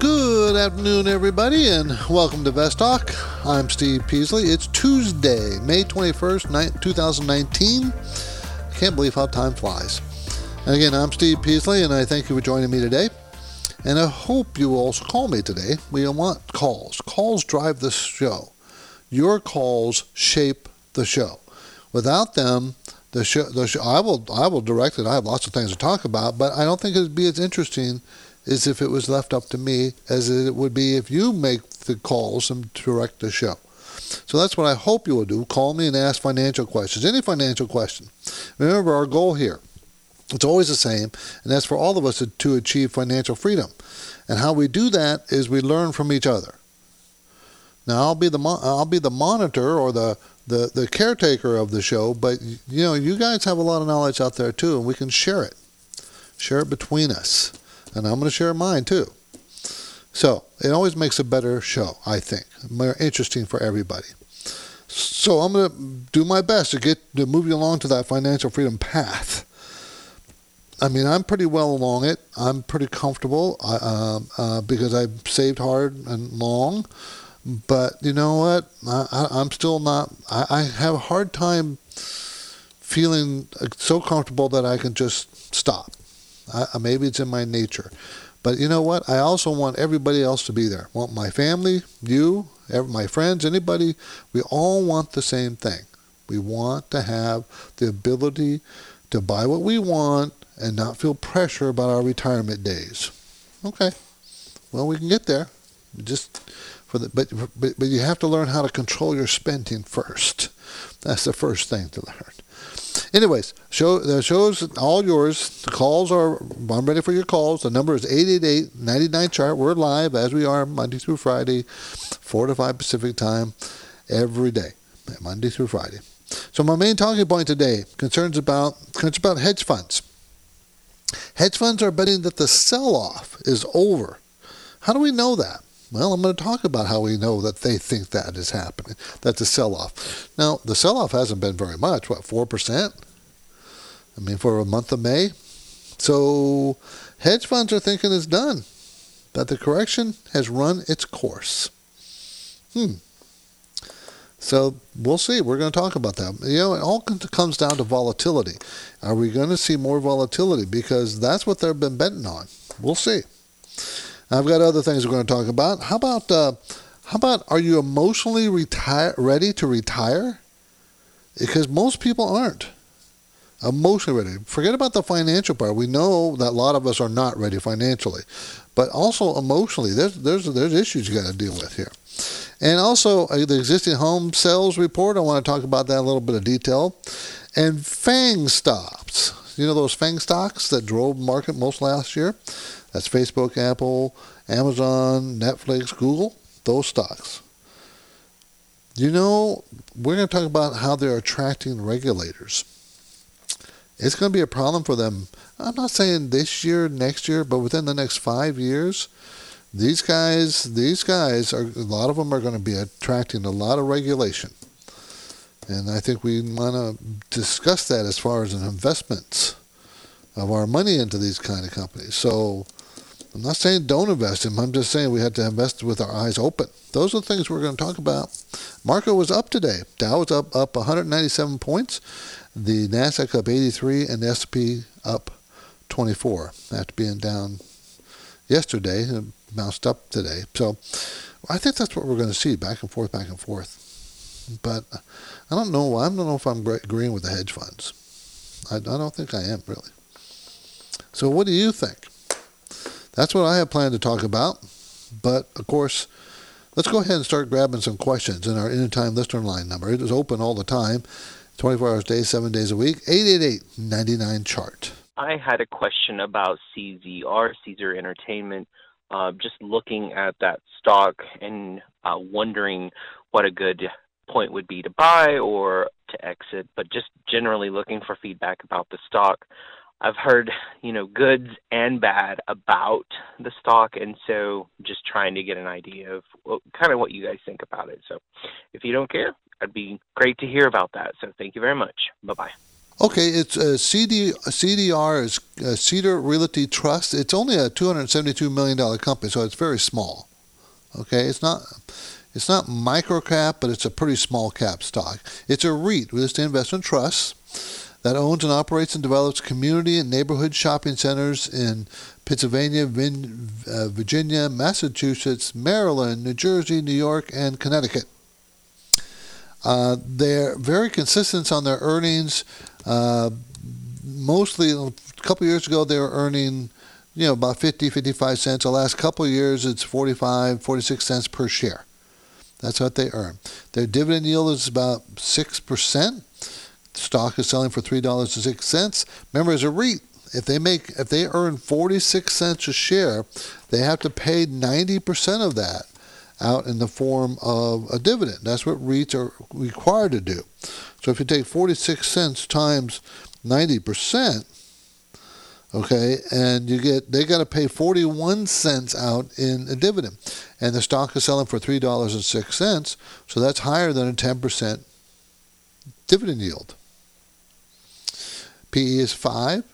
Good afternoon, everybody, and welcome to Invest Talk. I'm Steve Peasley. It's Tuesday, May 21st, 2019. I can't believe how time flies. And again, I'm Steve Peasley, and I thank you for joining me today. And I hope you will also call me today. We want calls. Calls drive this show. Your calls shape the show. Without them, the show, the show, I will, I will direct it. I have lots of things to talk about, but I don't think it'd be as interesting as if it was left up to me as it would be if you make the calls and direct the show. So that's what I hope you will do. Call me and ask financial questions, any financial question. Remember our goal here. It's always the same, and that's for all of us to, to achieve financial freedom. And how we do that is we learn from each other. Now I'll be the I'll be the monitor or the, the the caretaker of the show, but you know you guys have a lot of knowledge out there too, and we can share it, share it between us and I'm going to share mine too. So it always makes a better show, I think, more interesting for everybody. So I'm going to do my best to get to move you along to that financial freedom path. I mean, I'm pretty well along it. I'm pretty comfortable uh, uh, because I've saved hard and long. But you know what? I, am still not. I, I have a hard time feeling so comfortable that I can just stop. I, maybe it's in my nature. But you know what? I also want everybody else to be there. I want my family, you, my friends, anybody. We all want the same thing. We want to have the ability to buy what we want and not feel pressure about our retirement days. Okay. Well, we can get there. Just for the but but but you have to learn how to control your spending first. That's the first thing to learn. Anyways, show the show's all yours. The calls are I'm ready for your calls. The number is 888-99 chart. We're live as we are Monday through Friday, four to five Pacific time, every day, Monday through Friday. So my main talking point today concerns about concerns about hedge funds. Hedge funds are betting that the sell-off is over. How do we know that? Well, I'm going to talk about how we know that they think that is happening, That's a sell off. Now, the sell off hasn't been very much, what, 4%? I mean, for a month of May. So, hedge funds are thinking it's done, that the correction has run its course. Hmm. So we'll see. We're going to talk about that. You know, it all comes down to volatility. Are we going to see more volatility? Because that's what they've been betting on. We'll see. I've got other things we're going to talk about. How about uh, how about are you emotionally retire ready to retire? Because most people aren't emotionally ready. Forget about the financial part. We know that a lot of us are not ready financially, but also emotionally. There's there's there's issues you got to deal with here. And also uh, the existing home sales report. I want to talk about that in a little bit of detail. And FANG stocks. You know those FANG stocks that drove market most last year. That's Facebook, Apple, Amazon, Netflix, Google, those stocks. You know, we're going to talk about how they're attracting regulators. It's going to be a problem for them. I'm not saying this year, next year, but within the next five years, these guys, these guys are a lot of them are going to be attracting a lot of regulation, and I think we want to discuss that as far as an investment of our money into these kind of companies. So I'm not saying don't invest in them. I'm just saying we have to invest with our eyes open. Those are the things we're going to talk about. Marco was up today. Dow was up up 197 points. The Nasdaq up 83 and the S&P up 24 after being down yesterday and bounced up today. So I think that's what we're going to see back and forth, back and forth. But I don't know. I don't know if I'm agreeing with the hedge funds. I, I don't think I am really. So what do you think? That's what I have planned to talk about. But of course, let's go ahead and start grabbing some questions in our anytime listener line number. It is open all the time, 24 hours a day, seven days a week. 888 99 chart. I had a question about CZR, Caesar Entertainment. Uh, just looking at that stock and uh, wondering what a good point would be to buy or to exit, but just generally looking for feedback about the stock. I've heard, you know, goods and bad about the stock, and so just trying to get an idea of what, kind of what you guys think about it. So, if you don't care, it'd be great to hear about that. So, thank you very much. Bye bye. Okay, it's uh, CD, CDR is uh, Cedar Realty Trust. It's only a two hundred seventy-two million dollar company, so it's very small. Okay, it's not it's not micro cap, but it's a pretty small cap stock. It's a REIT, real estate investment trust that owns and operates and develops community and neighborhood shopping centers in Pennsylvania, uh, Virginia, Massachusetts, Maryland, New Jersey, New York, and Connecticut. Uh, they're very consistent on their earnings. Uh, mostly, a couple years ago, they were earning, you know, about 50, 55 cents. The last couple years, it's 45, 46 cents per share. That's what they earn. Their dividend yield is about 6% stock is selling for three dollars and six cents. Remember, as a REIT, if they make if they earn forty six cents a share, they have to pay ninety percent of that out in the form of a dividend. That's what REITs are required to do. So if you take forty six cents times ninety percent, okay, and you get they got to pay forty one cents out in a dividend, and the stock is selling for three dollars and six cents, so that's higher than a ten percent dividend yield. PE is five.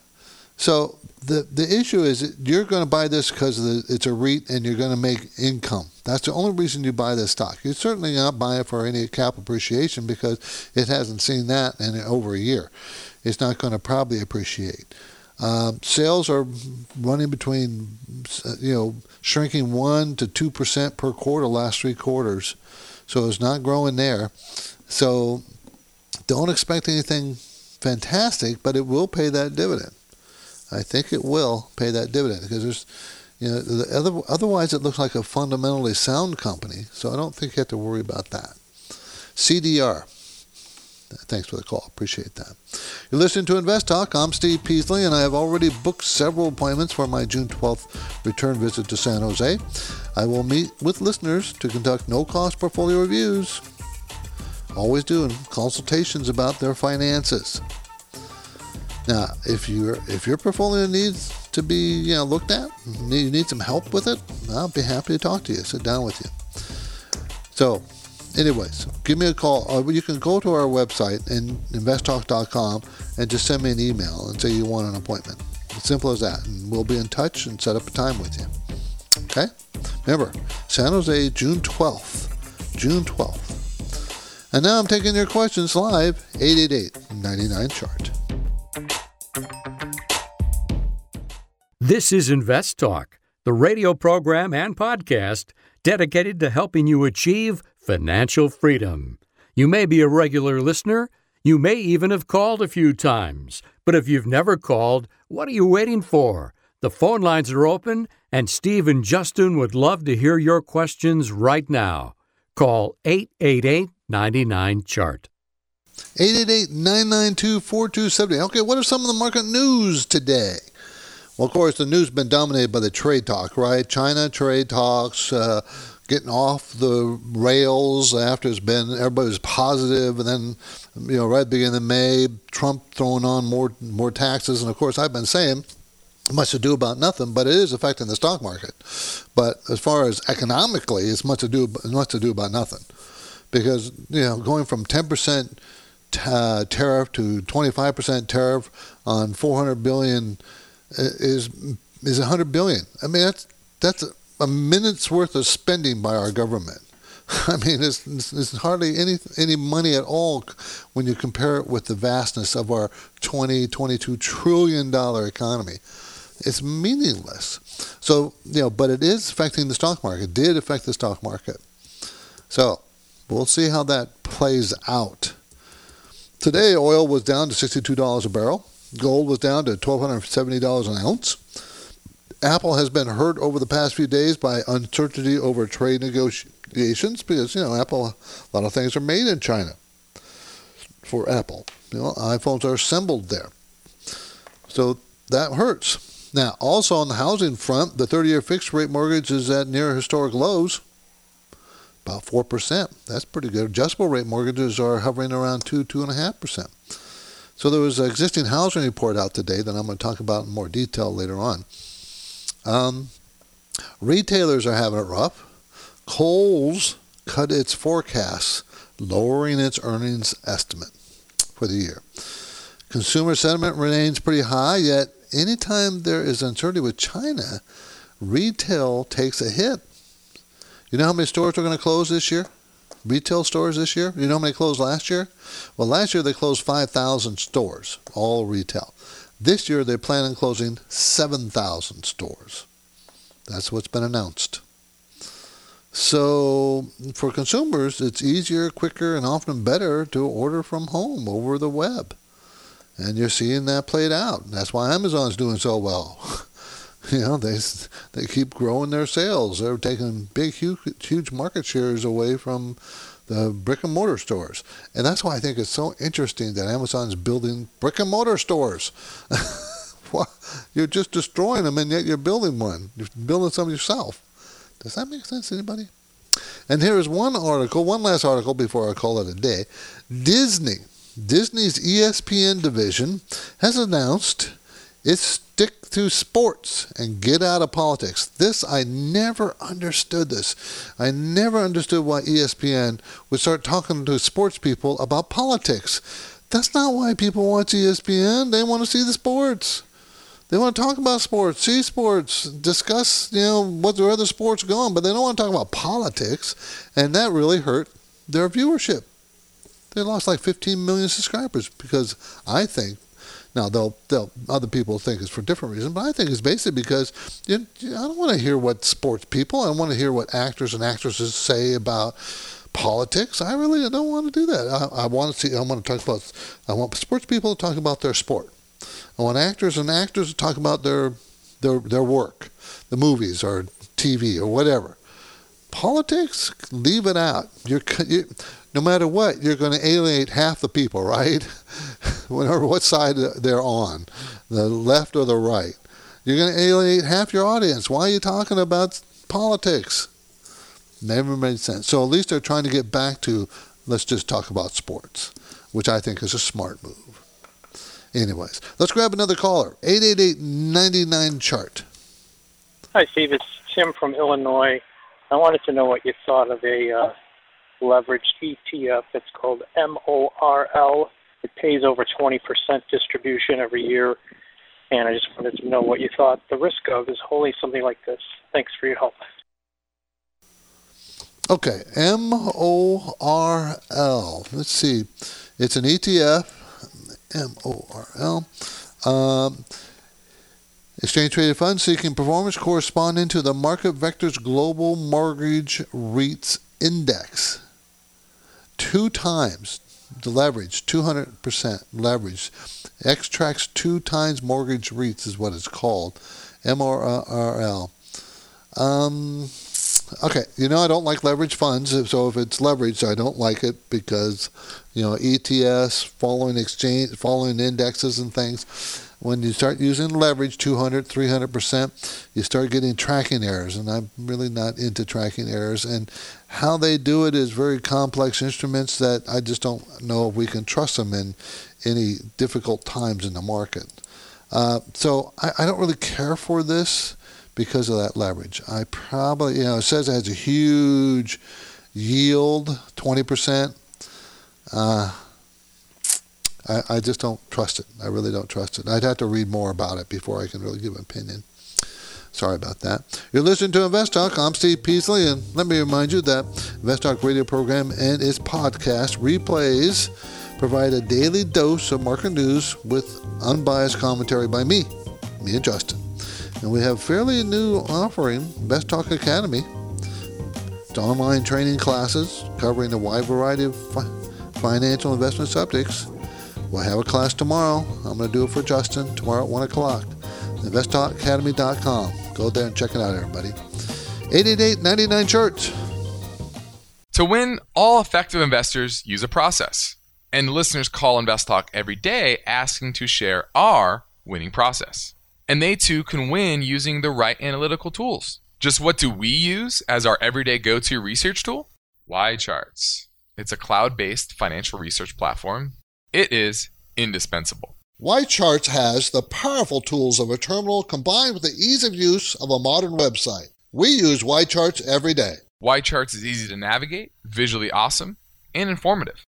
So the the issue is you're going to buy this because it's a REIT and you're going to make income. That's the only reason you buy this stock. You're certainly not buying it for any capital appreciation because it hasn't seen that in over a year. It's not going to probably appreciate. Um, sales are running between, you know, shrinking one to two percent per quarter last three quarters, so it's not growing there. So don't expect anything fantastic, but it will pay that dividend. I think it will pay that dividend because there's, you know, the other, otherwise it looks like a fundamentally sound company. So I don't think you have to worry about that. CDR. Thanks for the call. Appreciate that. You're listening to Invest Talk. I'm Steve Peasley, and I have already booked several appointments for my June 12th return visit to San Jose. I will meet with listeners to conduct no cost portfolio reviews always doing consultations about their finances. Now, if your if your portfolio needs to be you know looked at, you need some help with it, I'll be happy to talk to you, sit down with you. So, anyways, give me a call. You can go to our website and investtalk.com and just send me an email and say you want an appointment. Simple as that, and we'll be in touch and set up a time with you. Okay? Remember, San Jose, June 12th. June 12th. And now I'm taking your questions live 888 99 chart. This is Invest Talk, the radio program and podcast dedicated to helping you achieve financial freedom. You may be a regular listener, you may even have called a few times, but if you've never called, what are you waiting for? The phone lines are open, and Steve and Justin would love to hear your questions right now. Call 888 99 chart. 888-992-4270. Okay, what are some of the market news today? Well, of course, the news has been dominated by the trade talk, right? China trade talks, uh, getting off the rails after it's been everybody was positive, and then you know right at the beginning of May, Trump throwing on more more taxes, and of course I've been saying much to do about nothing, but it is affecting the stock market. But as far as economically, it's much to do much to do about nothing because you know going from 10% uh, tariff to 25% tariff on 400 billion is is 100 billion. I mean that's that's a minute's worth of spending by our government. I mean, it's, it's, hardly any any money at all when you compare it with the vastness of our 20, 22 trillion dollar economy. It's meaningless. So you know, but it is affecting the stock market. It did affect the stock market. So We'll see how that plays out. Today, oil was down to $62 a barrel. Gold was down to $1,270 an ounce. Apple has been hurt over the past few days by uncertainty over trade negotiations because, you know, Apple, a lot of things are made in China for Apple. You know, iPhones are assembled there. So that hurts. Now, also on the housing front, the 30 year fixed rate mortgage is at near historic lows, about 4%. That's pretty good. Adjustable rate mortgages are hovering around 2 2.5%. So there was an existing housing report out today that I'm going to talk about in more detail later on. Um, retailers are having it rough. Kohl's cut its forecasts, lowering its earnings estimate for the year. Consumer sentiment remains pretty high, yet anytime there is uncertainty with China, retail takes a hit. You know how many stores are going to close this year? Retail stores this year? You know how many closed last year? Well, last year they closed 5,000 stores, all retail. This year they plan on closing 7,000 stores. That's what's been announced. So, for consumers, it's easier, quicker, and often better to order from home over the web. And you're seeing that played out. That's why Amazon's doing so well. you know, they they keep growing their sales. They're taking big, huge, huge market shares away from the brick and mortar stores. And that's why I think it's so interesting that Amazon's building brick and mortar stores. you're just destroying them, and yet you're building one. You're building some yourself. Does that make sense to anybody? And here is one article, one last article before I call it a day. Disney, Disney's ESPN division has announced its stick to sports and get out of politics. This, I never understood this. I never understood why ESPN would start talking to sports people about politics. That's not why people watch ESPN. They want to see the sports. They want to talk about sports, see sports, discuss, you know, what the other sports going, but they don't want to talk about politics, and that really hurt their viewership. They lost like 15 million subscribers because I think now they'll they'll other people think it's for different reasons, but I think it's basically because you, I don't want to hear what sports people, I want to hear what actors and actresses say about politics. I really don't want to do that. I, I want to see. I want to talk about. I want sports people to talk about their sport. I want actors and actors to talk about their their their work, the movies or TV or whatever. Politics, leave it out. You're, you, no matter what, you're going to alienate half the people, right? Whatever what side they're on, the left or the right. You're going to alienate half your audience. Why are you talking about politics? Never made sense. So at least they're trying to get back to let's just talk about sports, which I think is a smart move. Anyways, let's grab another caller. 888 chart. Hi, Steve. It's Tim from Illinois. I wanted to know what you thought of a uh, leveraged ETF. It's called MORL. It pays over 20% distribution every year. And I just wanted to know what you thought the risk of is holding something like this. Thanks for your help. Okay, M O R L. Let's see. It's an ETF M O R L. Um, exchange traded fund seeking performance corresponding to the Market Vectors Global Mortgage REITs Index. Two times the leverage, 200% leverage. ETRACS two times mortgage REITs is what it's called. MRRL. Um, okay, you know I don't like leverage funds, so if it's leveraged, I don't like it because you know ETS, following exchange, following indexes and things. When you start using leverage 200, 300%, you start getting tracking errors, and I'm really not into tracking errors. And how they do it is very complex instruments that I just don't know if we can trust them in any difficult times in the market. Uh, so I, I don't really care for this because of that leverage. I probably, you know, it says it has a huge yield, 20%. Uh, I, I just don't trust it. I really don't trust it. I'd have to read more about it before I can really give an opinion. Sorry about that. You're listening to Invest Talk. I'm Steve Peasley, and let me remind you that Invest Talk radio program and its podcast replays provide a daily dose of market news with unbiased commentary by me, me and Justin. And we have fairly new offering, Invest Talk Academy. It's online training classes covering a wide variety of fi- financial investment subjects. We'll have a class tomorrow. I'm going to do it for Justin tomorrow at 1 o'clock. InvestTalkAcademy.com. Go there and check it out, everybody. 888 99 Church. To win, all effective investors use a process. And listeners call Invest Talk every day asking to share our winning process. And they too can win using the right analytical tools. Just what do we use as our everyday go to research tool? YCharts. It's a cloud based financial research platform. It is indispensable. YCharts has the powerful tools of a terminal combined with the ease of use of a modern website. We use YCharts every day. YCharts is easy to navigate, visually awesome, and informative.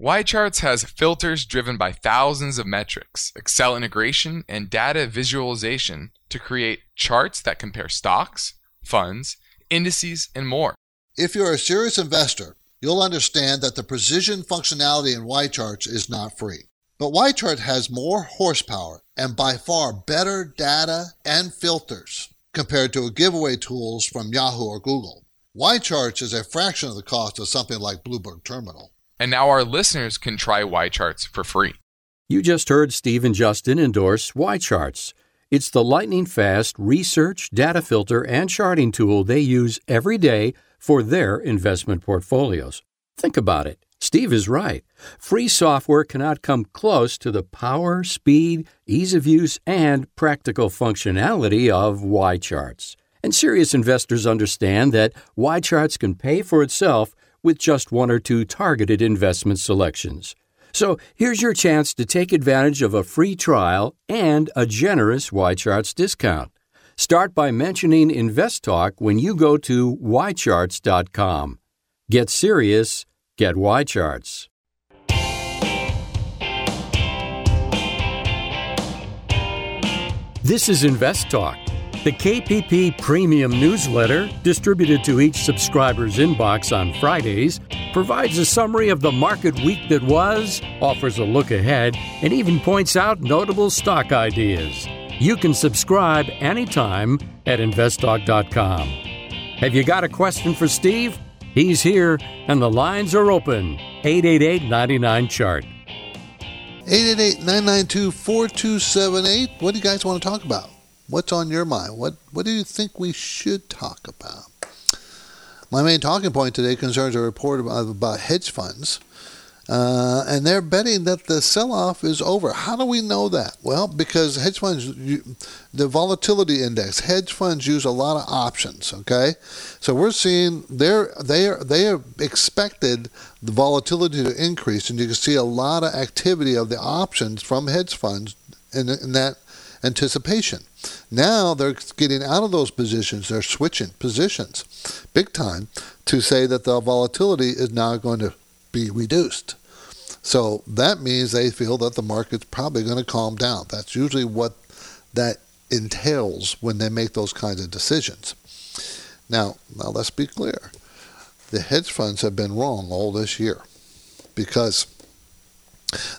YCharts has filters driven by thousands of metrics, Excel integration, and data visualization to create charts that compare stocks, funds, indices, and more. If you're a serious investor, you'll understand that the precision functionality in YCharts is not free. But YChart has more horsepower and by far better data and filters compared to giveaway tools from Yahoo or Google. YCharts is a fraction of the cost of something like Bloomberg Terminal. And now our listeners can try YCharts for free. You just heard Steve and Justin endorse YCharts. It's the lightning fast research, data filter, and charting tool they use every day for their investment portfolios. Think about it. Steve is right. Free software cannot come close to the power, speed, ease of use, and practical functionality of YCharts. And serious investors understand that YCharts can pay for itself with just one or two targeted investment selections. So here's your chance to take advantage of a free trial and a generous YCharts discount. Start by mentioning InvestTalk when you go to ycharts.com. Get serious, get YCharts. This is InvestTalk, the KPP Premium newsletter distributed to each subscriber's inbox on Fridays provides a summary of the market week that was, offers a look ahead, and even points out notable stock ideas. You can subscribe anytime at investtalk.com. Have you got a question for Steve? He's here and the lines are open. 888 99 Chart. 888 992 4278. What do you guys want to talk about? What's on your mind? What, what do you think we should talk about? My main talking point today concerns a report about hedge funds. Uh, and they're betting that the sell-off is over. How do we know that? Well, because hedge funds, the volatility index, hedge funds use a lot of options. Okay, so we're seeing they're they are they are expected the volatility to increase, and you can see a lot of activity of the options from hedge funds in, in that anticipation. Now they're getting out of those positions, they're switching positions big time to say that the volatility is now going to be reduced. So that means they feel that the market's probably going to calm down. That's usually what that entails when they make those kinds of decisions. Now, now let's be clear. The hedge funds have been wrong all this year because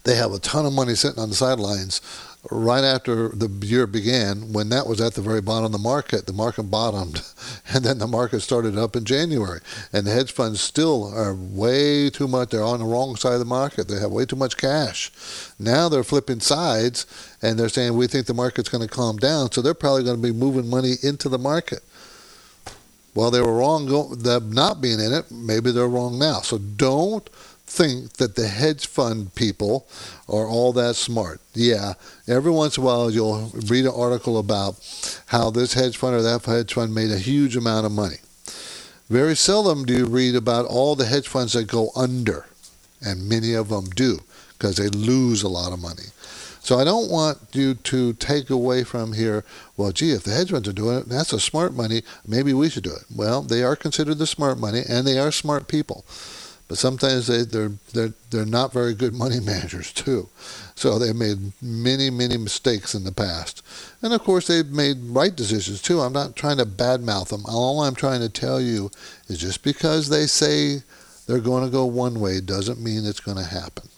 they have a ton of money sitting on the sidelines right after the year began, when that was at the very bottom of the market, the market bottomed, and then the market started up in January. And the hedge funds still are way too much. They're on the wrong side of the market. They have way too much cash. Now they're flipping sides, and they're saying we think the market's going to calm down. So they're probably going to be moving money into the market. Well, they were wrong not being in it. Maybe they're wrong now. So don't think that the hedge fund people are all that smart. Yeah, every once in a while you'll read an article about how this hedge fund or that hedge fund made a huge amount of money. Very seldom do you read about all the hedge funds that go under, and many of them do because they lose a lot of money. So I don't want you to take away from here, well, gee, if the hedge funds are doing it, that's a smart money, maybe we should do it. Well, they are considered the smart money, and they are smart people but sometimes they, they're they're they're not very good money managers too. So they've made many many mistakes in the past, and of course they've made right decisions too. I'm not trying to badmouth them. All I'm trying to tell you is just because they say they're going to go one way doesn't mean it's going to happen.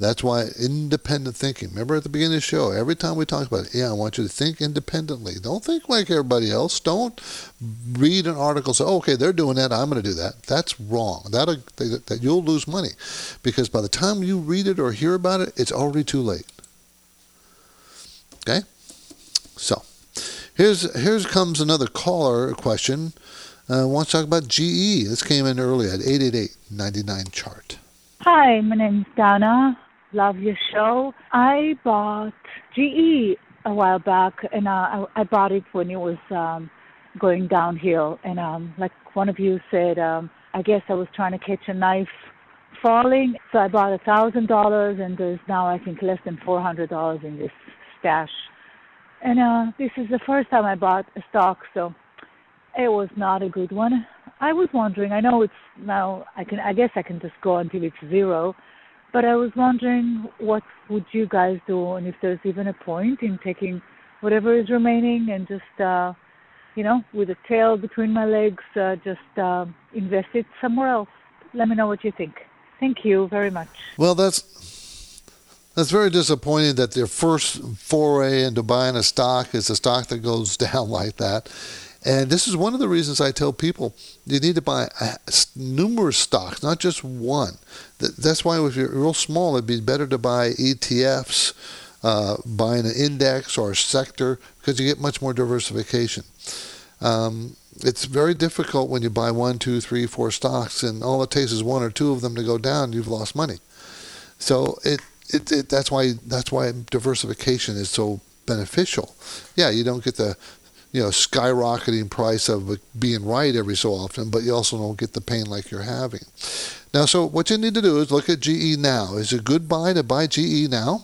That's why independent thinking. Remember at the beginning of the show, every time we talk about it, yeah, I want you to think independently. Don't think like everybody else. Don't read an article say, oh, okay, they're doing that, I'm going to do that. That's wrong. That that you'll lose money because by the time you read it or hear about it, it's already too late. Okay, so here's here's comes another caller question. Uh, wants to talk about GE. This came in early at 888 99 chart. Hi, my name is Donna love your show. I bought GE a while back, and uh, I, I bought it when it was um, going downhill. And um, like one of you said, um, I guess I was trying to catch a knife falling, so I bought a thousand dollars, and there's now I think less than four hundred dollars in this stash. And uh, this is the first time I bought a stock, so it was not a good one. I was wondering. I know it's now. I can. I guess I can just go until it's zero. But I was wondering what would you guys do, and if there's even a point in taking whatever is remaining and just, uh, you know, with a tail between my legs, uh, just uh, invest it somewhere else. Let me know what you think. Thank you very much. Well, that's that's very disappointing that their first foray into buying a stock is a stock that goes down like that. And this is one of the reasons I tell people you need to buy numerous stocks, not just one. That's why if you're real small, it'd be better to buy ETFs, uh, buying an index or a sector, because you get much more diversification. Um, it's very difficult when you buy one, two, three, four stocks, and all it takes is one or two of them to go down, you've lost money. So it, it, it that's why that's why diversification is so beneficial. Yeah, you don't get the you know skyrocketing price of being right every so often, but you also don't get the pain like you're having. Now, so what you need to do is look at GE now. Is it good buy to buy GE now?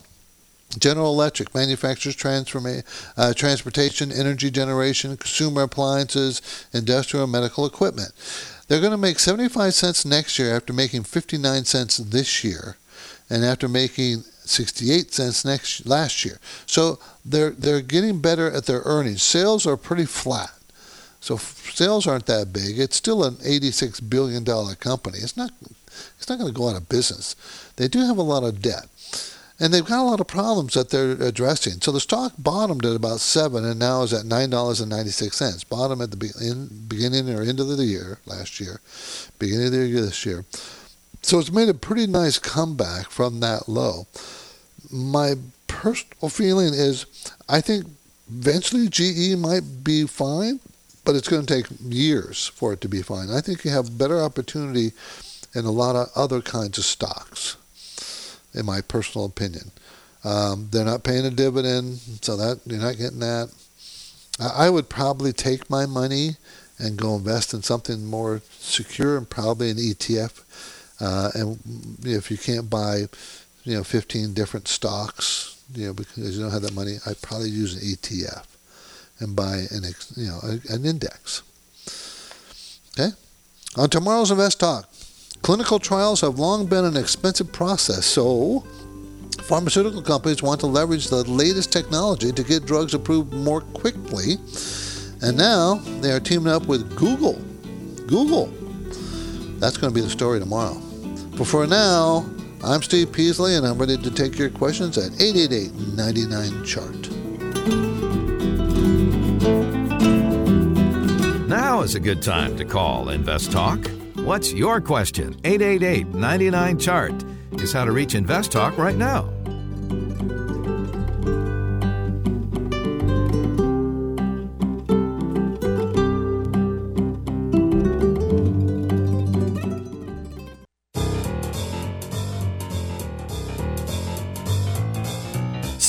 General Electric manufactures transforma- uh, transportation, energy generation, consumer appliances, industrial and medical equipment. They're going to make 75 cents next year after making 59 cents this year and after making 68 cents next last year. So they're they're getting better at their earnings. Sales are pretty flat. So sales aren't that big. It's still an 86 billion dollar company. It's not it's not going to go out of business. They do have a lot of debt. And they've got a lot of problems that they're addressing. So the stock bottomed at about seven, and now is at nine dollars and ninety six cents. Bottom at the be- in, beginning or end of the year last year, beginning of the year this year. So it's made a pretty nice comeback from that low my personal feeling is I think eventually GE might be fine, but it's going to take years for it to be fine. I think you have better opportunity in a lot of other kinds of stocks, in my personal opinion. Um, they're not paying a dividend, so that you're not getting that. I, I would probably take my money and go invest in something more secure and probably an ETF. Uh, and if you can't buy you know, 15 different stocks, you know, because you don't have that money, I'd probably use an ETF and buy an, you know, an index. Okay? On tomorrow's Invest Talk, clinical trials have long been an expensive process, so pharmaceutical companies want to leverage the latest technology to get drugs approved more quickly. And now they are teaming up with Google. Google. That's going to be the story tomorrow. But for now, I'm Steve Peasley, and I'm ready to take your questions at 888 99 Chart. Now is a good time to call Invest Talk. What's your question? 888 99 Chart is how to reach Invest Talk right now.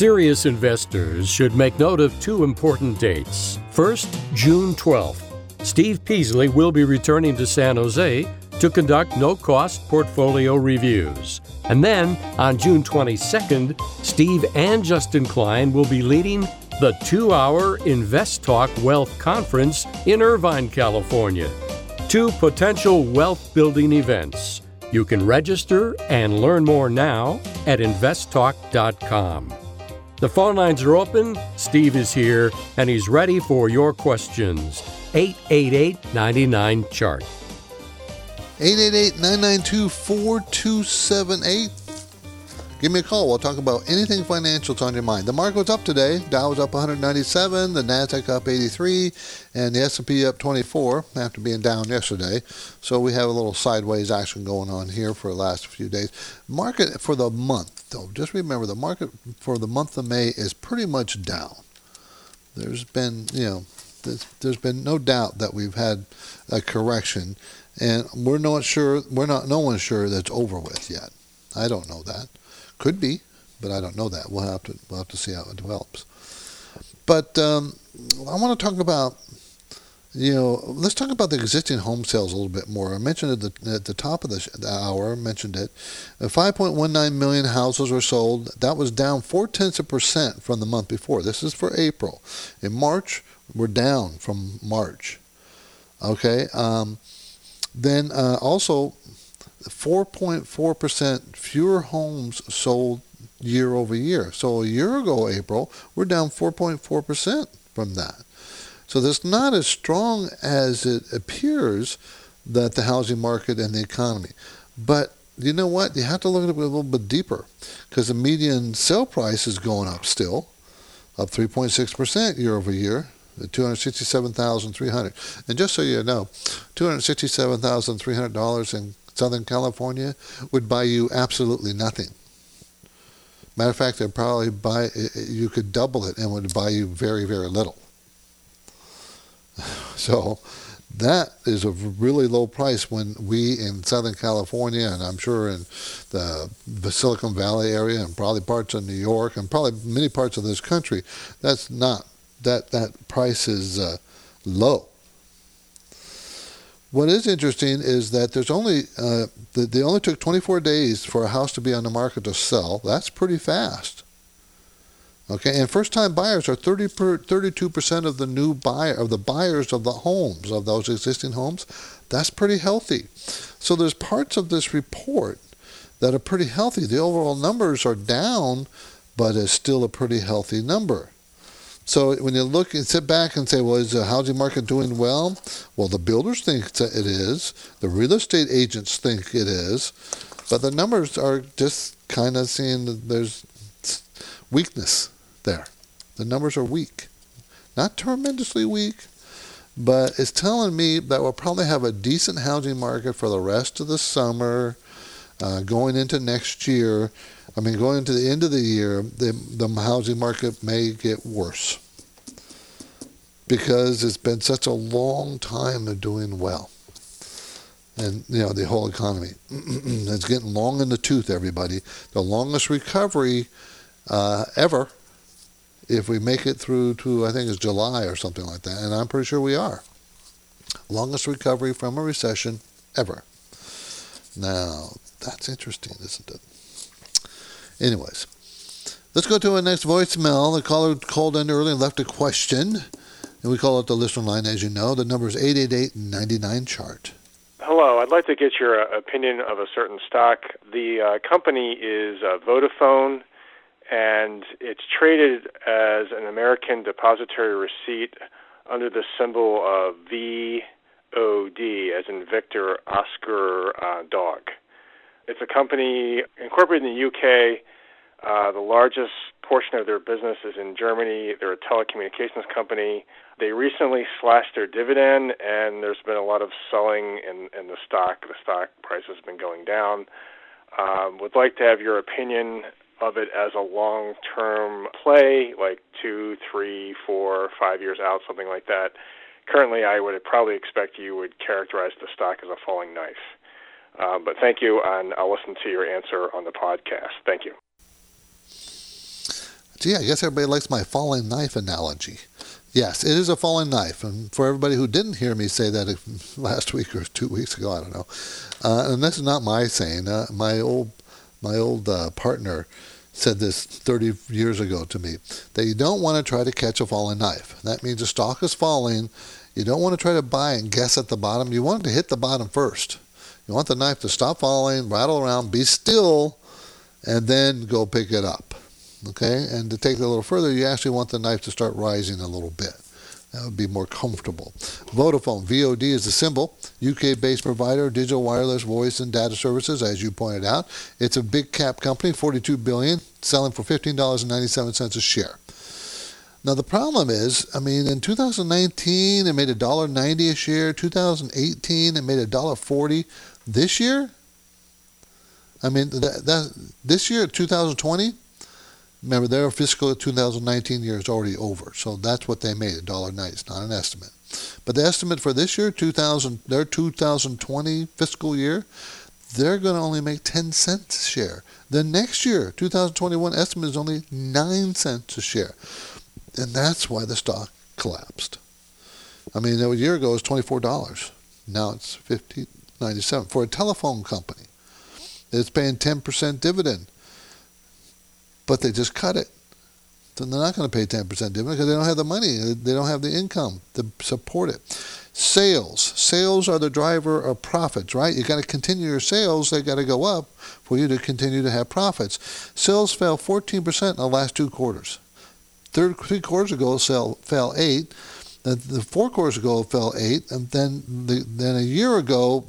Serious investors should make note of two important dates. First, June 12th. Steve Peasley will be returning to San Jose to conduct no cost portfolio reviews. And then, on June 22nd, Steve and Justin Klein will be leading the two hour Invest Talk Wealth Conference in Irvine, California. Two potential wealth building events. You can register and learn more now at investtalk.com. The phone lines are open. Steve is here, and he's ready for your questions. 888 99 Chart. 888 992 4278. Give me a call. We'll talk about anything financial that's on your mind. The market was up today. Dow was up 197, the Nasdaq up 83, and the S&P up 24 after being down yesterday. So we have a little sideways action going on here for the last few days. Market for the month, though, just remember the market for the month of May is pretty much down. There's been, you know, there's, there's been no doubt that we've had a correction, and we're not sure. We're not. No one's sure that's over with yet. I don't know that. Could be, but I don't know that. We'll have to we'll have to see how it develops. But um, I want to talk about you know, let's talk about the existing home sales a little bit more. I mentioned at the, at the top of the, the hour, mentioned it. Uh, 5.19 million houses were sold. That was down four tenths of percent from the month before. This is for April. In March, we're down from March. Okay. Um, then uh, also, 4.4% fewer homes sold year over year. So a year ago, April, we're down 4.4% from that. So that's not as strong as it appears that the housing market and the economy. But you know what? You have to look at it a little bit deeper because the median sale price is going up still, up 3.6% year over year. 267,300. And just so you know, $267,300 in Southern California would buy you absolutely nothing. Matter of fact, they'd probably buy you could double it and would buy you very, very little. So that is a really low price when we in Southern California and I'm sure in the, the Silicon Valley area and probably parts of New York and probably many parts of this country, that's not that that price is uh, low. What is interesting is that there's only uh, they only took 24 days for a house to be on the market to sell. That's pretty fast. Okay, and first-time buyers are 30 per, 32% of the new buyer of the buyers of the homes of those existing homes. That's pretty healthy. So there's parts of this report that are pretty healthy. The overall numbers are down, but it's still a pretty healthy number. So when you look and sit back and say, well, is the housing market doing well? Well, the builders think that it is. The real estate agents think it is. But the numbers are just kind of seeing that there's weakness there. The numbers are weak. Not tremendously weak, but it's telling me that we'll probably have a decent housing market for the rest of the summer, uh, going into next year. I mean, going into the end of the year, the, the housing market may get worse because it's been such a long time of doing well. And, you know, the whole economy. it's getting long in the tooth, everybody. The longest recovery uh, ever if we make it through to, I think it's July or something like that, and I'm pretty sure we are. Longest recovery from a recession ever. Now, that's interesting, isn't it? Anyways, let's go to our next voicemail. The caller called in early and left a question, and we call it the listener line, as you know. The number is 888 99 chart. Hello, I'd like to get your uh, opinion of a certain stock. The uh, company is uh, Vodafone and it's traded as an American depository receipt under the symbol of VOD, as in Victor Oscar uh, Dog. It's a company incorporated in the UK. Uh, the largest portion of their business is in Germany. They're a telecommunications company. They recently slashed their dividend, and there's been a lot of selling in, in the stock. The stock price has been going down. Um, would like to have your opinion of it as a long term play, like two, three, four, five years out, something like that. Currently, I would probably expect you would characterize the stock as a falling knife. Uh, but thank you, and I'll listen to your answer on the podcast. Thank you. Gee, I guess everybody likes my falling knife analogy. Yes, it is a falling knife. And for everybody who didn't hear me say that last week or two weeks ago, I don't know. Uh, and this is not my saying. Uh, my old my old uh, partner said this 30 years ago to me that you don't want to try to catch a falling knife. That means the stock is falling. You don't want to try to buy and guess at the bottom. You want to hit the bottom first. You want the knife to stop falling, rattle around, be still, and then go pick it up. Okay? And to take it a little further, you actually want the knife to start rising a little bit. That would be more comfortable. Vodafone, VOD is the symbol. UK based provider, of digital wireless voice and data services, as you pointed out. It's a big cap company, 42 billion, selling for $15.97 a share. Now the problem is, I mean, in 2019 it made a dollar ninety a share. 2018 it made a dollar forty. This year, I mean, that, that this year 2020 Remember, their fiscal 2019 year is already over, so that's what they made, $1.90. It's not an estimate. But the estimate for this year, 2000, their 2020 fiscal year, they're going to only make 10 cents a share. The next year, 2021 estimate is only 9 cents a share. And that's why the stock collapsed. I mean, a year ago it was $24. Now it's 50.97 for a telephone company. It's paying 10% dividend. But they just cut it. So they're not going to pay 10% dividend because they don't have the money. Uh, they don't have the income to support it. Sales. Sales are the driver of profits, right? You got to continue your sales. They got to go up for you to continue to have profits. Sales fell 14% in the last two quarters. Third, three quarters ago, sale fell eight. The, the four quarters ago, fell eight, and then the, then a year ago,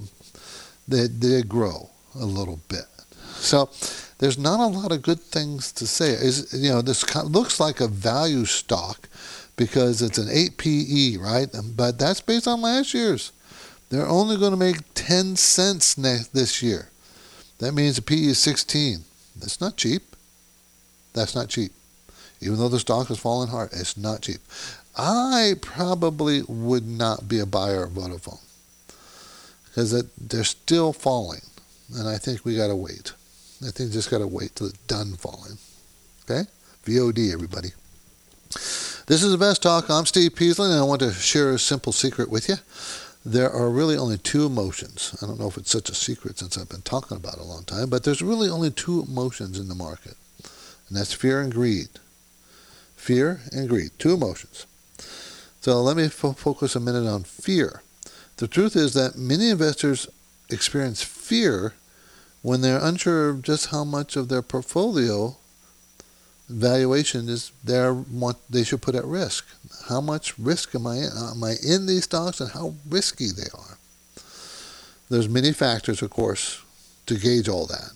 they did grow a little bit. So there's not a lot of good things to say. Is you know this looks like a value stock because it's an 8 PE, right? But that's based on last year's. They're only going to make 10 cents next this year. That means the PE is 16. That's not cheap. That's not cheap even though the stock has fallen hard. It's not cheap. I probably would not be a buyer of Vodafone because they're still falling, and I think we got to wait. I think you just got to wait till it's done falling. Okay, VOD, everybody. This is the Invest Talk. I'm Steve Peasley, and I want to share a simple secret with you. There are really only two emotions. I don't know if it's such a secret since I've been talking about it a long time, but there's really only two emotions in the market, and that's fear and greed fear and greed, two emotions. So let me fo- focus a minute on fear. The truth is that many investors experience fear when they're unsure of just how much of their portfolio valuation is there what they should put at risk. How much risk am I in? Am I in these stocks and how risky they are? There's many factors, of course, to gauge all that.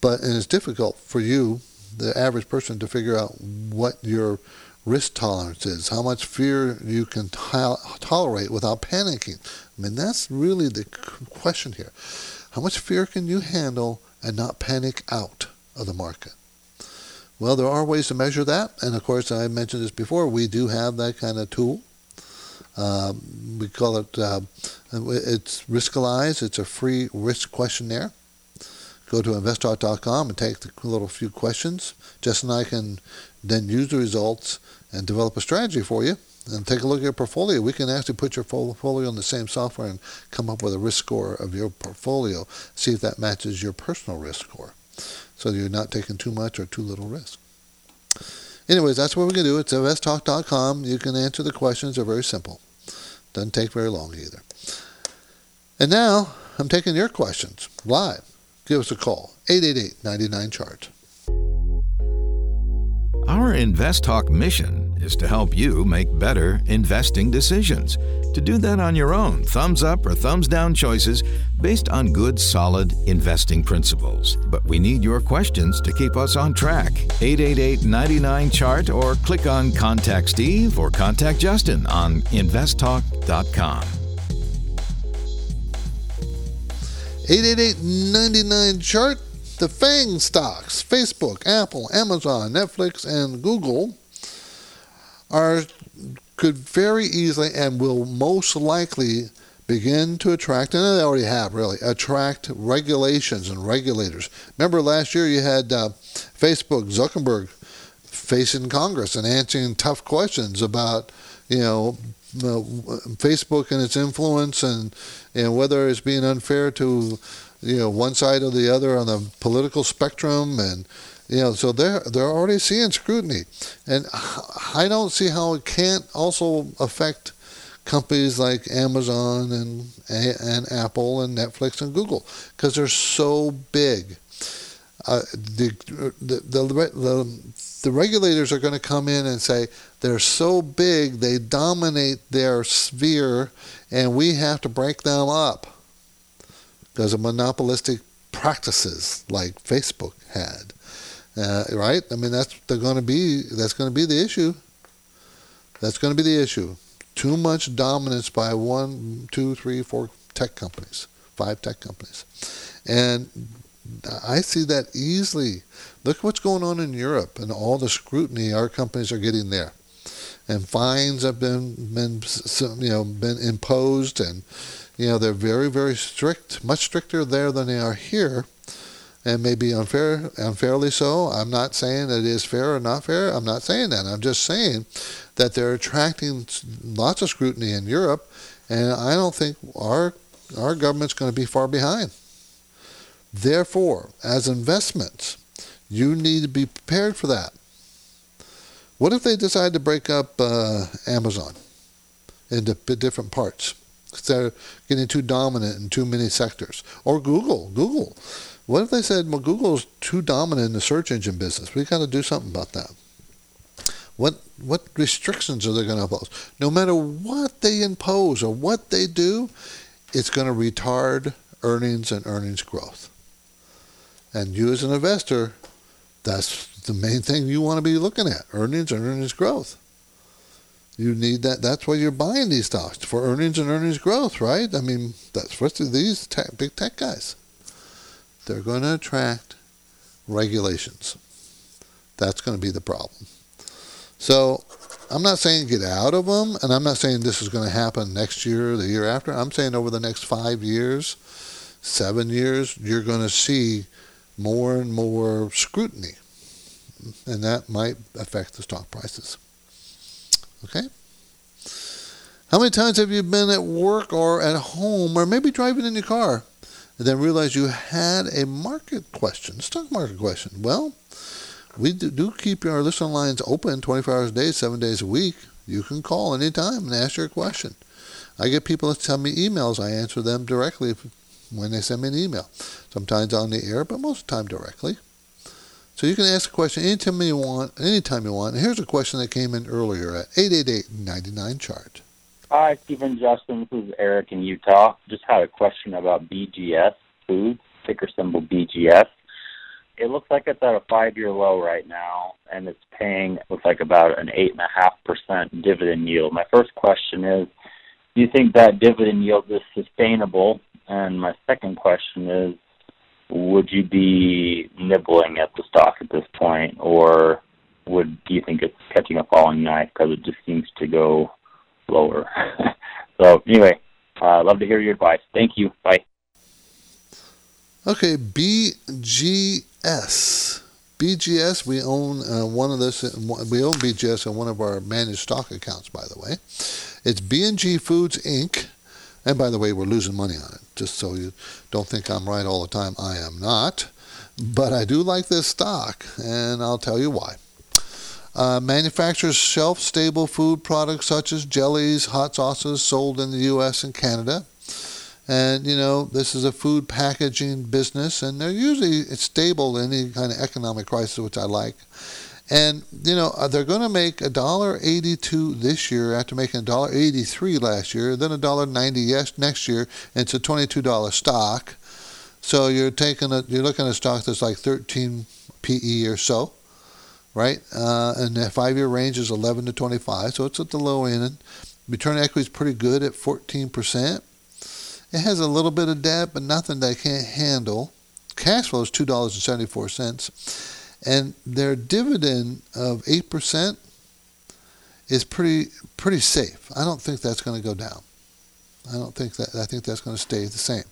But and it's difficult for you the average person to figure out what your risk tolerance is, how much fear you can to- tolerate without panicking. I mean, that's really the question here. How much fear can you handle and not panic out of the market? Well, there are ways to measure that, and of course, I mentioned this before. We do have that kind of tool. Um, we call it uh, it's Riskalyze. It's a free risk questionnaire go to investtalk.com and take the little few questions. Jess and I can then use the results and develop a strategy for you and take a look at your portfolio. We can actually put your portfolio on the same software and come up with a risk score of your portfolio, see if that matches your personal risk score. So you're not taking too much or too little risk. Anyways, that's what we're going to do. It's investtalk.com. You can answer the questions. They're very simple. Doesn't take very long either. And now I'm taking your questions live give us a call 888 99 chart. Our Invest Talk mission is to help you make better investing decisions. To do that on your own, thumbs up or thumbs down choices based on good, solid investing principles. But we need your questions to keep us on track. 888 99 chart or click on Contact Steve or Contact Justin on investtalk.com. 888-99 chart the FANG stocks facebook apple amazon netflix and google are could very easily and will most likely begin to attract and they already have really attract regulations and regulators. Remember last year you had uh, facebook zuckerberg facing congress and answering tough questions about you know Facebook and its influence, and and whether it's being unfair to you know one side or the other on the political spectrum, and you know so they're they're already seeing scrutiny, and I don't see how it can't also affect companies like Amazon and and Apple and Netflix and Google because they're so big. Uh, the, the, the, the, the regulators are going to come in and say they're so big, they dominate their sphere, and we have to break them up because of monopolistic practices like Facebook had. Uh, right? I mean, that's they're going to be that's going to be the issue. That's going to be the issue. Too much dominance by one, two, three, four tech companies, five tech companies, and I see that easily. Look what's going on in Europe and all the scrutiny our companies are getting there, and fines have been been you know been imposed, and you know they're very very strict, much stricter there than they are here. And maybe unfair, unfairly so. I'm not saying that it is fair or not fair. I'm not saying that. I'm just saying that they're attracting lots of scrutiny in Europe, and I don't think our our government's going to be far behind. Therefore, as investments, you need to be prepared for that. What if they decide to break up uh, Amazon into different parts? Because they're getting too dominant in too many sectors. Or Google. Google. What if they said, well, Google's too dominant in the search engine business? We've got to do something about that. What what restrictions are they going to impose? No matter what they impose or what they do, it's going to retard earnings and earnings growth. And you as an investor, that's the main thing you want to be looking at, earnings and earnings growth. You need that. That's why you're buying these stocks, for earnings and earnings growth, right? I mean, that's what these tech, big tech guys. They're going to attract regulations. That's going to be the problem. So I'm not saying get out of them, and I'm not saying this is going to happen next year or the year after. I'm saying over the next five years, seven years, you're going to see more and more scrutiny, and that might affect the stock prices. Okay? How many times have you been at work or at home or maybe driving in your car and then realized you had a market question, stock market question? Well, we do keep our listening lines open 24 hours a day, seven days a week. You can call anytime and ask your question. I get people that send me emails. I answer them directly when they send me an email. Sometimes on the air, but most of the time directly. So you can ask a question anytime you want, anytime you want. And here's a question that came in earlier at 888-99-CHART. Hi, Stephen Justin. This is Eric in Utah. Just had a question about BGS Foods, ticker symbol BGS. It looks like it's at a five-year low right now, and it's paying looks like about an eight and a half percent dividend yield. My first question is, do you think that dividend yield is sustainable? And my second question is, would you be nibbling at the stock at this point, or would do you think it's catching a falling knife because it just seems to go lower? so anyway, uh, love to hear your advice. Thank you. Bye. Okay, BGS. BGS, we own uh, one of this. We own BGS on one of our managed stock accounts, by the way. It's B&G Foods Inc. And by the way, we're losing money on it. Just so you don't think I'm right all the time, I am not. But I do like this stock, and I'll tell you why. Uh, manufactures shelf stable food products such as jellies, hot sauces sold in the U.S. and Canada. And you know, this is a food packaging business, and they're usually stable in any kind of economic crisis, which I like. And you know, uh, they're going to make a dollar eighty-two this year after making a dollar eighty-three last year, then a dollar ninety next year, and it's a twenty-two dollar stock. So you're taking a, you're looking at a stock that's like thirteen PE or so, right? Uh, and the five-year range is eleven to twenty-five, so it's at the low end. Return equity is pretty good at fourteen percent. It has a little bit of debt, but nothing that I can't handle. Cash flow is two dollars and seventy-four cents, and their dividend of eight percent is pretty pretty safe. I don't think that's going to go down. I don't think that. I think that's going to stay the same.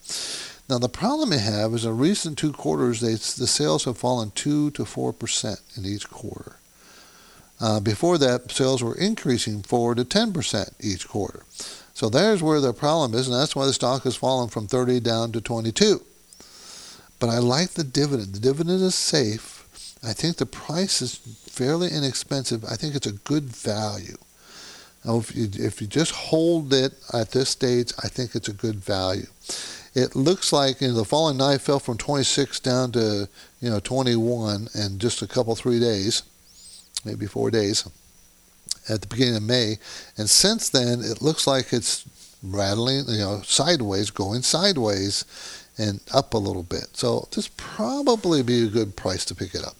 Now the problem they have is in recent two quarters, they, the sales have fallen two to four percent in each quarter. Uh, before that, sales were increasing four to ten percent each quarter. So there's where the problem is, and that's why the stock has fallen from 30 down to 22. But I like the dividend. The dividend is safe. I think the price is fairly inexpensive. I think it's a good value. Now, if you, if you just hold it at this stage, I think it's a good value. It looks like you know, the falling knife fell from 26 down to you know 21 in just a couple three days, maybe four days at the beginning of May, and since then it looks like it's rattling, you know, sideways, going sideways, and up a little bit. So this probably be a good price to pick it up.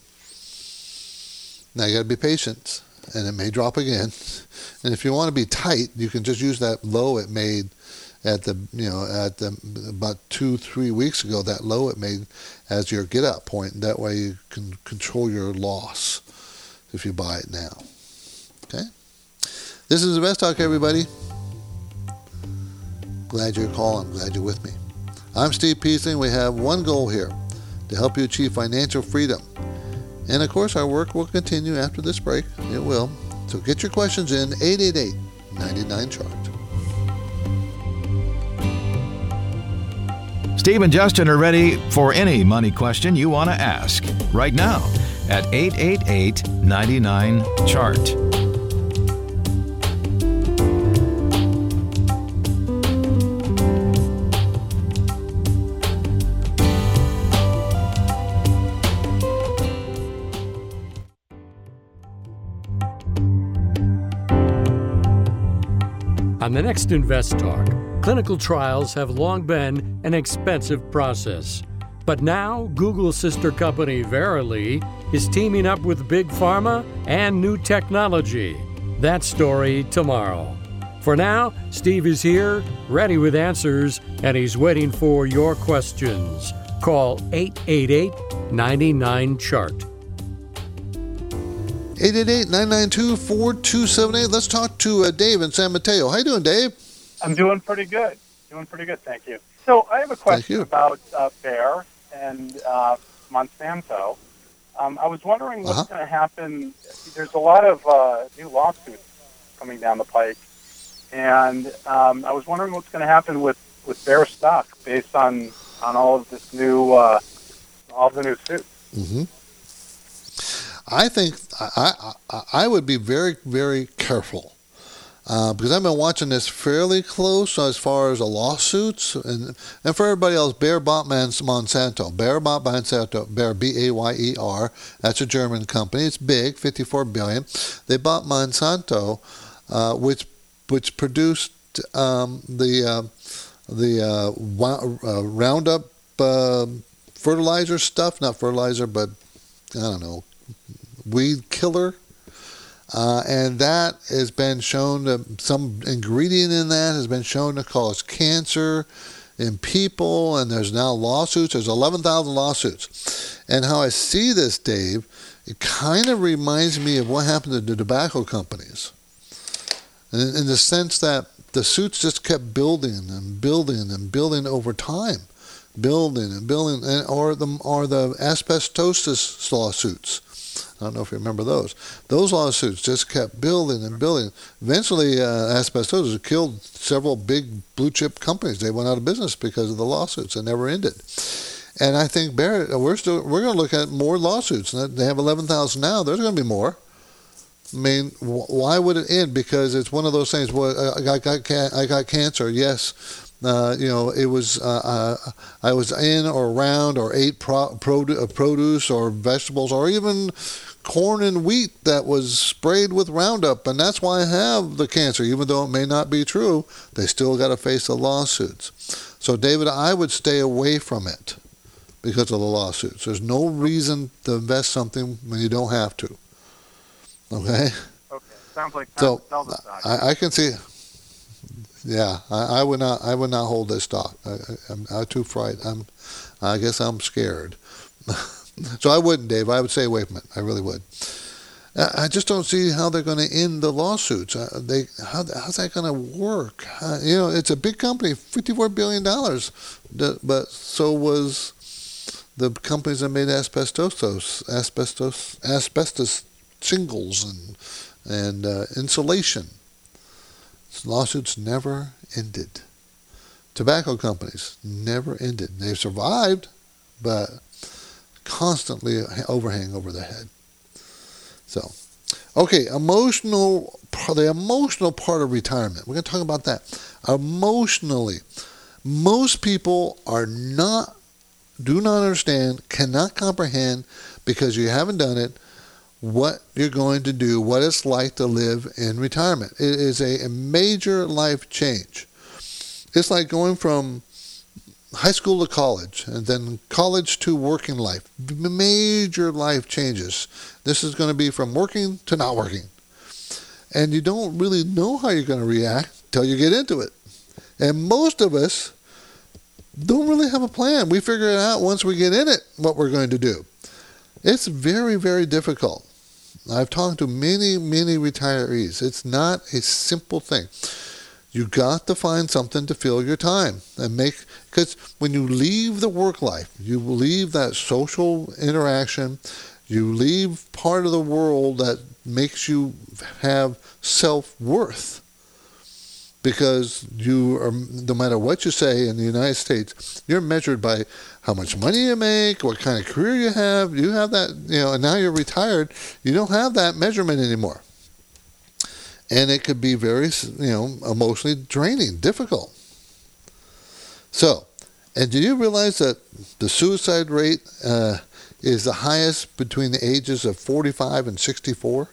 Now you got to be patient, and it may drop again. And if you want to be tight, you can just use that low it made at the you know at the about two three weeks ago. That low it made as your get up point. That way you can control your loss if you buy it now. Okay. This is the Invest Talk, everybody. Glad you're calling. Glad you're with me. I'm Steve Peasley. We have one goal here to help you achieve financial freedom. And of course, our work will continue after this break. It will. So get your questions in 888 99 Chart. Steve and Justin are ready for any money question you want to ask right now at 888 99 Chart. On the next Invest Talk, clinical trials have long been an expensive process. But now, Google's sister company Verily is teaming up with Big Pharma and new technology. That story tomorrow. For now, Steve is here, ready with answers, and he's waiting for your questions. Call 888 99 Chart. 888-992-4278. Let's talk to uh, Dave in San Mateo. How you doing, Dave? I'm doing pretty good. Doing pretty good, thank you. So I have a question about uh, Bayer and uh, Monsanto. Um, I was wondering what's Uh-huh. going to happen. There's a lot of uh, new lawsuits coming down the pike, and um, I was wondering what's going to happen with with Bayer stock based on on all of this new uh, all the new suits. hmm I think I, I I would be very very careful uh, because I've been watching this fairly close as far as the lawsuits and and for everybody else, Bayer bought Monsanto. Bayer bought Monsanto. Bayer B A Y E R. That's a German company. It's big, fifty four billion. They bought Monsanto, uh, which which produced um, the uh, the uh, uh, Roundup uh, fertilizer stuff, not fertilizer, but I don't know, weed killer. Uh, and that has been shown to, some ingredient in that has been shown to cause cancer in people, and there's now lawsuits. There's 11,000 lawsuits. And how I see this, Dave, it kind of reminds me of what happened to the tobacco companies. In, in the sense that the suits just kept building and building and building over time building and building, and, or the or the asbestosis lawsuits. I don't know if you remember those. Those lawsuits just kept building and building. Eventually, uh, asbestosis killed several big blue chip companies. They went out of business because of the lawsuits. It never ended. And I think Barrett, we're still we're going to look at more lawsuits. They have eleven thousand now. There's going to be more. I mean, wh- why would it end? Because it's one of those things. Well, I got, I got ca- I got cancer. Yes, uh, you know, it was uh, uh, I was in or around or ate pro- uh, produce or vegetables or even corn and wheat that was sprayed with Roundup, and that's why I have the cancer. Even though it may not be true, they still got to face the lawsuits. So, David, I would stay away from it because of the lawsuits. There's no reason to invest something when you don't have to. Okay. Okay, sounds like So. I, I can see. Yeah, I, I would not. I would not hold this stock. I, I, I'm, I'm too frightened. I'm. I guess I'm scared. so I wouldn't, Dave. I would stay away from it. I really would. I I just don't see how they're going to end the lawsuits. Uh, They how, how's that going to work? Uh, you know, it's a big company, fifty-four billion dollars, but so was the companies that made asbestos, asbestos, asbestos shingles and and uh, insulation. Lawsuits never ended. Tobacco companies never ended. They've survived, but constantly overhang over the head. So, okay, emotional. The emotional part of retirement. We're going to talk about that. Emotionally, most people are not, do not understand, cannot comprehend because you haven't done it what you're going to do, what it's like to live in retirement. It is a, a major life change. It's like going from high school to college and then college to working life. Major life changes. This is going to be from working to not working. And you don't really know how you're going to react until you get into it. And most of us don't really have a plan. We figure it out once we get in it what we're going to do. It's very, very difficult. I've talked to many, many retirees. It's not a simple thing. You got to find something to fill your time and make because when you leave the work life, you leave that social interaction, you leave part of the world that makes you have self worth because you are no matter what you say in the United States, you're measured by how much money you make, what kind of career you have. You have that, you know, and now you're retired. You don't have that measurement anymore, and it could be very, you know, emotionally draining, difficult. So, and do you realize that the suicide rate uh, is the highest between the ages of 45 and 64?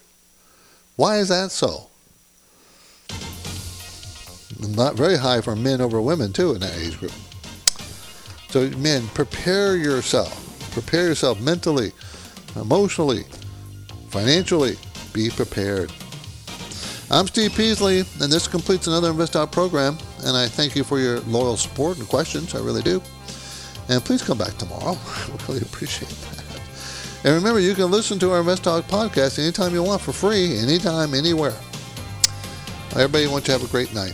Why is that so? Not very high for men over women too in that age group. So men, prepare yourself. Prepare yourself mentally, emotionally, financially. Be prepared. I'm Steve Peasley, and this completes another InvestTalk program. And I thank you for your loyal support and questions. I really do. And please come back tomorrow. I really appreciate that. And remember, you can listen to our InvestTalk podcast anytime you want for free, anytime, anywhere. Everybody wants you to have a great night.